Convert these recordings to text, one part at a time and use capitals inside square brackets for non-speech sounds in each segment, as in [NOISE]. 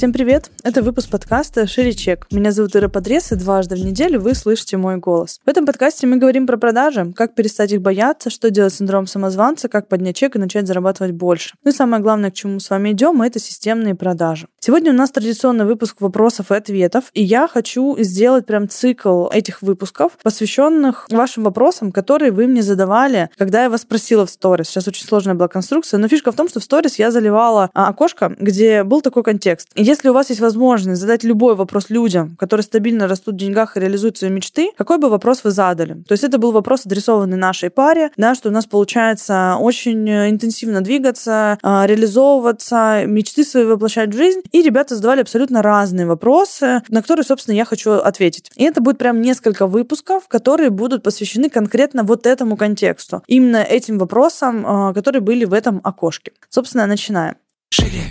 Всем привет! Это выпуск подкаста «Шире чек». Меня зовут Ира Подрез, и дважды в неделю вы слышите мой голос. В этом подкасте мы говорим про продажи, как перестать их бояться, что делать с синдромом самозванца, как поднять чек и начать зарабатывать больше. Ну и самое главное, к чему с вами идем, это системные продажи. Сегодня у нас традиционный выпуск вопросов и ответов, и я хочу сделать прям цикл этих выпусков, посвященных вашим вопросам, которые вы мне задавали, когда я вас спросила в сторис. Сейчас очень сложная была конструкция, но фишка в том, что в сторис я заливала а, окошко, где был такой контекст. Если у вас есть возможность задать любой вопрос людям, которые стабильно растут в деньгах и реализуют свои мечты, какой бы вопрос вы задали? То есть это был вопрос, адресованный нашей паре, да, что у нас получается очень интенсивно двигаться, а, реализовываться, мечты свои воплощать в жизнь. И ребята задавали абсолютно разные вопросы, на которые, собственно, я хочу ответить. И это будет прям несколько выпусков, которые будут посвящены конкретно вот этому контексту. Именно этим вопросам, а, которые были в этом окошке. Собственно, начинаем. Шире.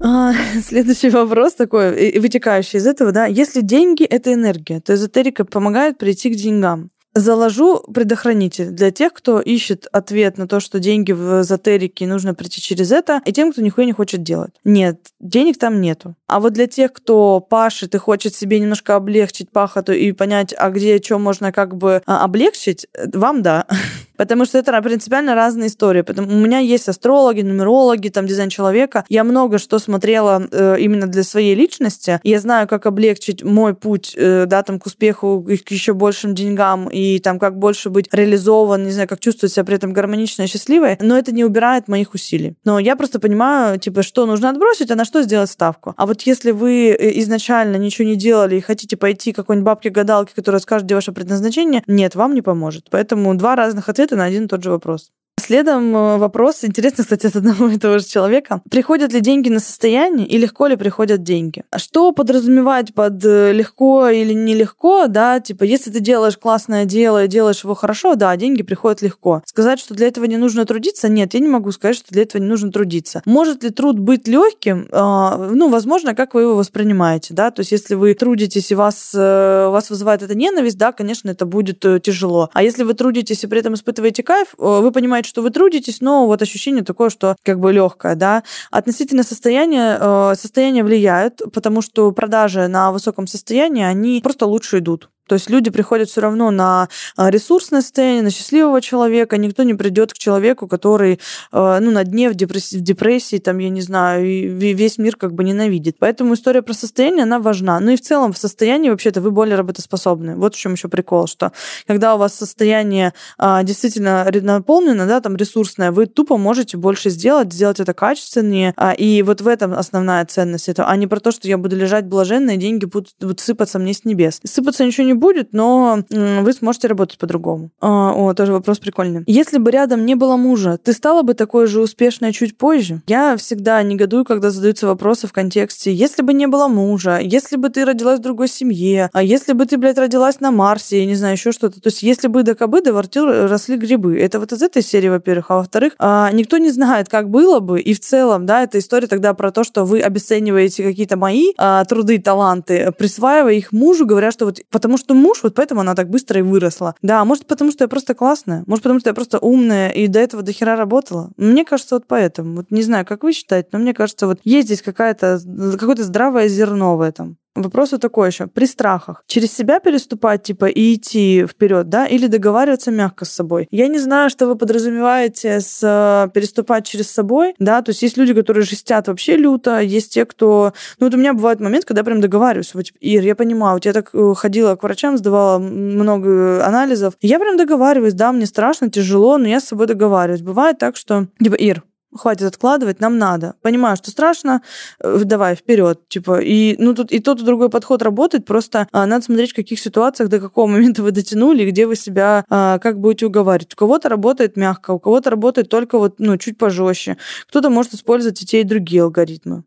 А, [LAUGHS] следующий вопрос такой, вытекающий из этого, да. Если деньги — это энергия, то эзотерика помогает прийти к деньгам. Заложу предохранитель для тех, кто ищет ответ на то, что деньги в эзотерике нужно прийти через это, и тем, кто нихуя не хочет делать. Нет, денег там нету. А вот для тех, кто пашет и хочет себе немножко облегчить пахоту и понять, а где что можно как бы а, облегчить, вам да. [LAUGHS] Потому что это принципиально разные истории. Потому, у меня есть астрологи, нумерологи, там дизайн человека. Я много что смотрела э, именно для своей личности. Я знаю, как облегчить мой путь, э, да, там, к успеху, к еще большим деньгам и там как больше быть реализован, не знаю, как чувствовать себя при этом гармонично и счастливой. Но это не убирает моих усилий. Но я просто понимаю, типа, что нужно отбросить, а на что сделать ставку. А вот если вы э, изначально ничего не делали и хотите пойти какой-нибудь бабке-гадалке, которая скажет, где ваше предназначение, нет, вам не поможет. Поэтому два разных ответа ответы на один и тот же вопрос. Следом э, вопрос, интересно, кстати, [LAUGHS] от одного и того же человека. Приходят ли деньги на состояние и легко ли приходят деньги? А что подразумевать под э, легко или нелегко, да, типа, если ты делаешь классное дело и делаешь его хорошо, да, деньги приходят легко. Сказать, что для этого не нужно трудиться, нет, я не могу сказать, что для этого не нужно трудиться. Может ли труд быть легким? А, ну, возможно, как вы его воспринимаете, да, то есть если вы трудитесь и вас, э, вас вызывает эта ненависть, да, конечно, это будет тяжело. А если вы трудитесь и при этом испытываете кайф, вы понимаете, что вы трудитесь, но вот ощущение такое, что как бы легкое, да. Относительно состояния, э, состояние влияет, потому что продажи на высоком состоянии, они просто лучше идут. То есть люди приходят все равно на а, ресурсное состояние, на счастливого человека. Никто не придет к человеку, который а, ну, на дне в депрессии, в депрессии, там, я не знаю, весь мир как бы ненавидит. Поэтому история про состояние, она важна. Ну и в целом в состоянии вообще-то вы более работоспособны. Вот в чем еще прикол, что когда у вас состояние а, действительно наполнено, да, там ресурсное, вы тупо можете больше сделать, сделать это качественнее. И вот в этом основная ценность этого, а не про то, что я буду лежать блаженно, и деньги будут, будут сыпаться мне с небес. Сыпаться ничего не будет, но вы сможете работать по-другому. А, о, тоже вопрос прикольный. Если бы рядом не было мужа, ты стала бы такой же успешной чуть позже? Я всегда негодую, когда задаются вопросы в контексте «если бы не было мужа», «если бы ты родилась в другой семье», а «если бы ты, блядь, родилась на Марсе», я не знаю, еще что-то. То есть если бы до кобы до ворты росли грибы. Это вот из этой серии, во-первых. А во-вторых, а, никто не знает, как было бы. И в целом, да, эта история тогда про то, что вы обесцениваете какие-то мои а, труды, таланты, присваивая их мужу, говоря, что вот потому что что муж, вот поэтому она так быстро и выросла. Да, может, потому что я просто классная, может, потому что я просто умная и до этого до хера работала. Мне кажется, вот поэтому. Вот не знаю, как вы считаете, но мне кажется, вот есть здесь какая-то, какое-то здравое зерно в этом. Вопрос вот такой еще. При страхах. Через себя переступать, типа, и идти вперед, да, или договариваться мягко с собой. Я не знаю, что вы подразумеваете с э, переступать через собой, да, то есть есть люди, которые жестят вообще люто, есть те, кто... Ну, вот у меня бывает момент, когда я прям договариваюсь. Вот, Ир, я понимаю, вот я так э, ходила к врачам, сдавала много анализов. Я прям договариваюсь, да, мне страшно, тяжело, но я с собой договариваюсь. Бывает так, что, типа, Ир, хватит откладывать, нам надо. Понимаю, что страшно, э, давай вперед, типа. И ну тут и тот и другой подход работает, просто а, надо смотреть, в каких ситуациях до какого [LAUGHS] момента вы дотянули, где вы себя а, как будете уговаривать. У кого-то работает мягко, у кого-то работает только вот ну чуть пожестче. Кто-то может использовать и те, и другие алгоритмы.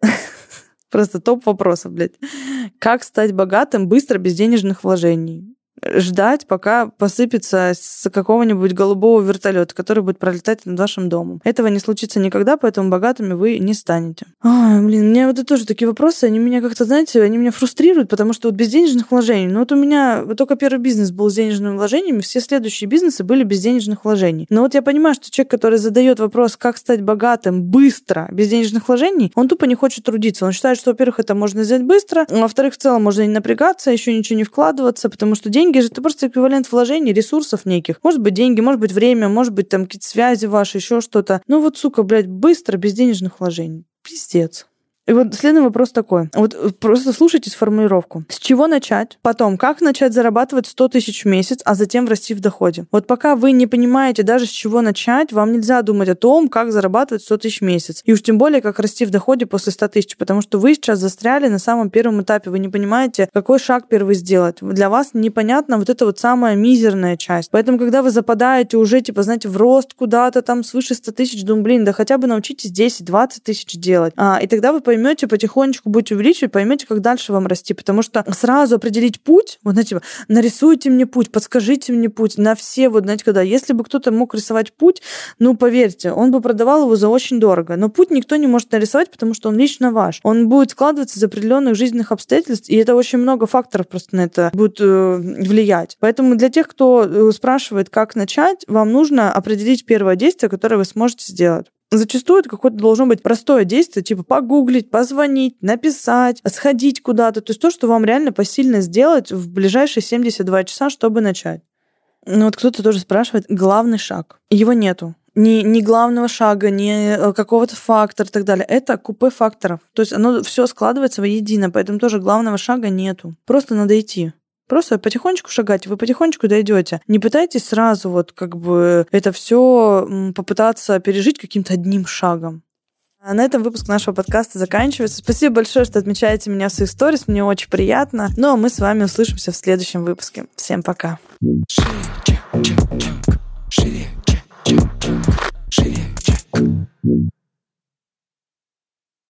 [LAUGHS] Просто топ вопросов, блядь. Как стать богатым быстро без денежных вложений? Ждать, пока посыпется с какого-нибудь голубого вертолета, который будет пролетать над вашим домом. Этого не случится никогда, поэтому богатыми вы не станете. А, блин, мне вот это тоже такие вопросы, они меня как-то, знаете, они меня фрустрируют, потому что вот без денежных вложений, ну вот у меня вот только первый бизнес был с денежными вложениями, все следующие бизнесы были без денежных вложений. Но вот я понимаю, что человек, который задает вопрос, как стать богатым быстро, без денежных вложений, он тупо не хочет трудиться. Он считает, что, во-первых, это можно сделать быстро, а во-вторых, в целом можно не напрягаться, еще ничего не вкладываться, потому что деньги же это просто эквивалент вложений, ресурсов неких. Может быть, деньги, может быть, время, может быть, там какие-то связи ваши, еще что-то. Ну вот, сука, блядь, быстро, без денежных вложений. Пиздец. И вот следующий вопрос такой. Вот э, просто слушайте сформулировку. С чего начать? Потом, как начать зарабатывать 100 тысяч в месяц, а затем расти в доходе? Вот пока вы не понимаете даже с чего начать, вам нельзя думать о том, как зарабатывать 100 тысяч в месяц. И уж тем более, как расти в доходе после 100 тысяч, потому что вы сейчас застряли на самом первом этапе. Вы не понимаете, какой шаг первый сделать. Для вас непонятна вот эта вот самая мизерная часть. Поэтому, когда вы западаете уже, типа, знаете, в рост куда-то там свыше 100 тысяч, думаю, блин, да хотя бы научитесь 10-20 тысяч делать. А, и тогда вы поймете потихонечку, будете увеличивать, поймете, как дальше вам расти. Потому что сразу определить путь, вот знаете, нарисуйте мне путь, подскажите мне путь на все, вот знаете, когда, если бы кто-то мог рисовать путь, ну, поверьте, он бы продавал его за очень дорого. Но путь никто не может нарисовать, потому что он лично ваш. Он будет складываться из определенных жизненных обстоятельств, и это очень много факторов просто на это будет э, влиять. Поэтому для тех, кто э, спрашивает, как начать, вам нужно определить первое действие, которое вы сможете сделать. Зачастую это какое-то должно быть простое действие, типа погуглить, позвонить, написать, сходить куда-то. То есть то, что вам реально посильно сделать в ближайшие 72 часа, чтобы начать. Ну вот кто-то тоже спрашивает, главный шаг. Его нету. Ни, ни главного шага, ни э, какого-то фактора и так далее. Это купе факторов. То есть оно все складывается воедино, поэтому тоже главного шага нету. Просто надо идти. Просто потихонечку шагайте, вы потихонечку дойдете. Не пытайтесь сразу вот как бы это все попытаться пережить каким-то одним шагом. А на этом выпуск нашего подкаста заканчивается. Спасибо большое, что отмечаете меня в своих сторис. Мне очень приятно. Ну а мы с вами услышимся в следующем выпуске. Всем пока. Шире, чек, чек, чек. Шире, чек, чек. Шире, чек.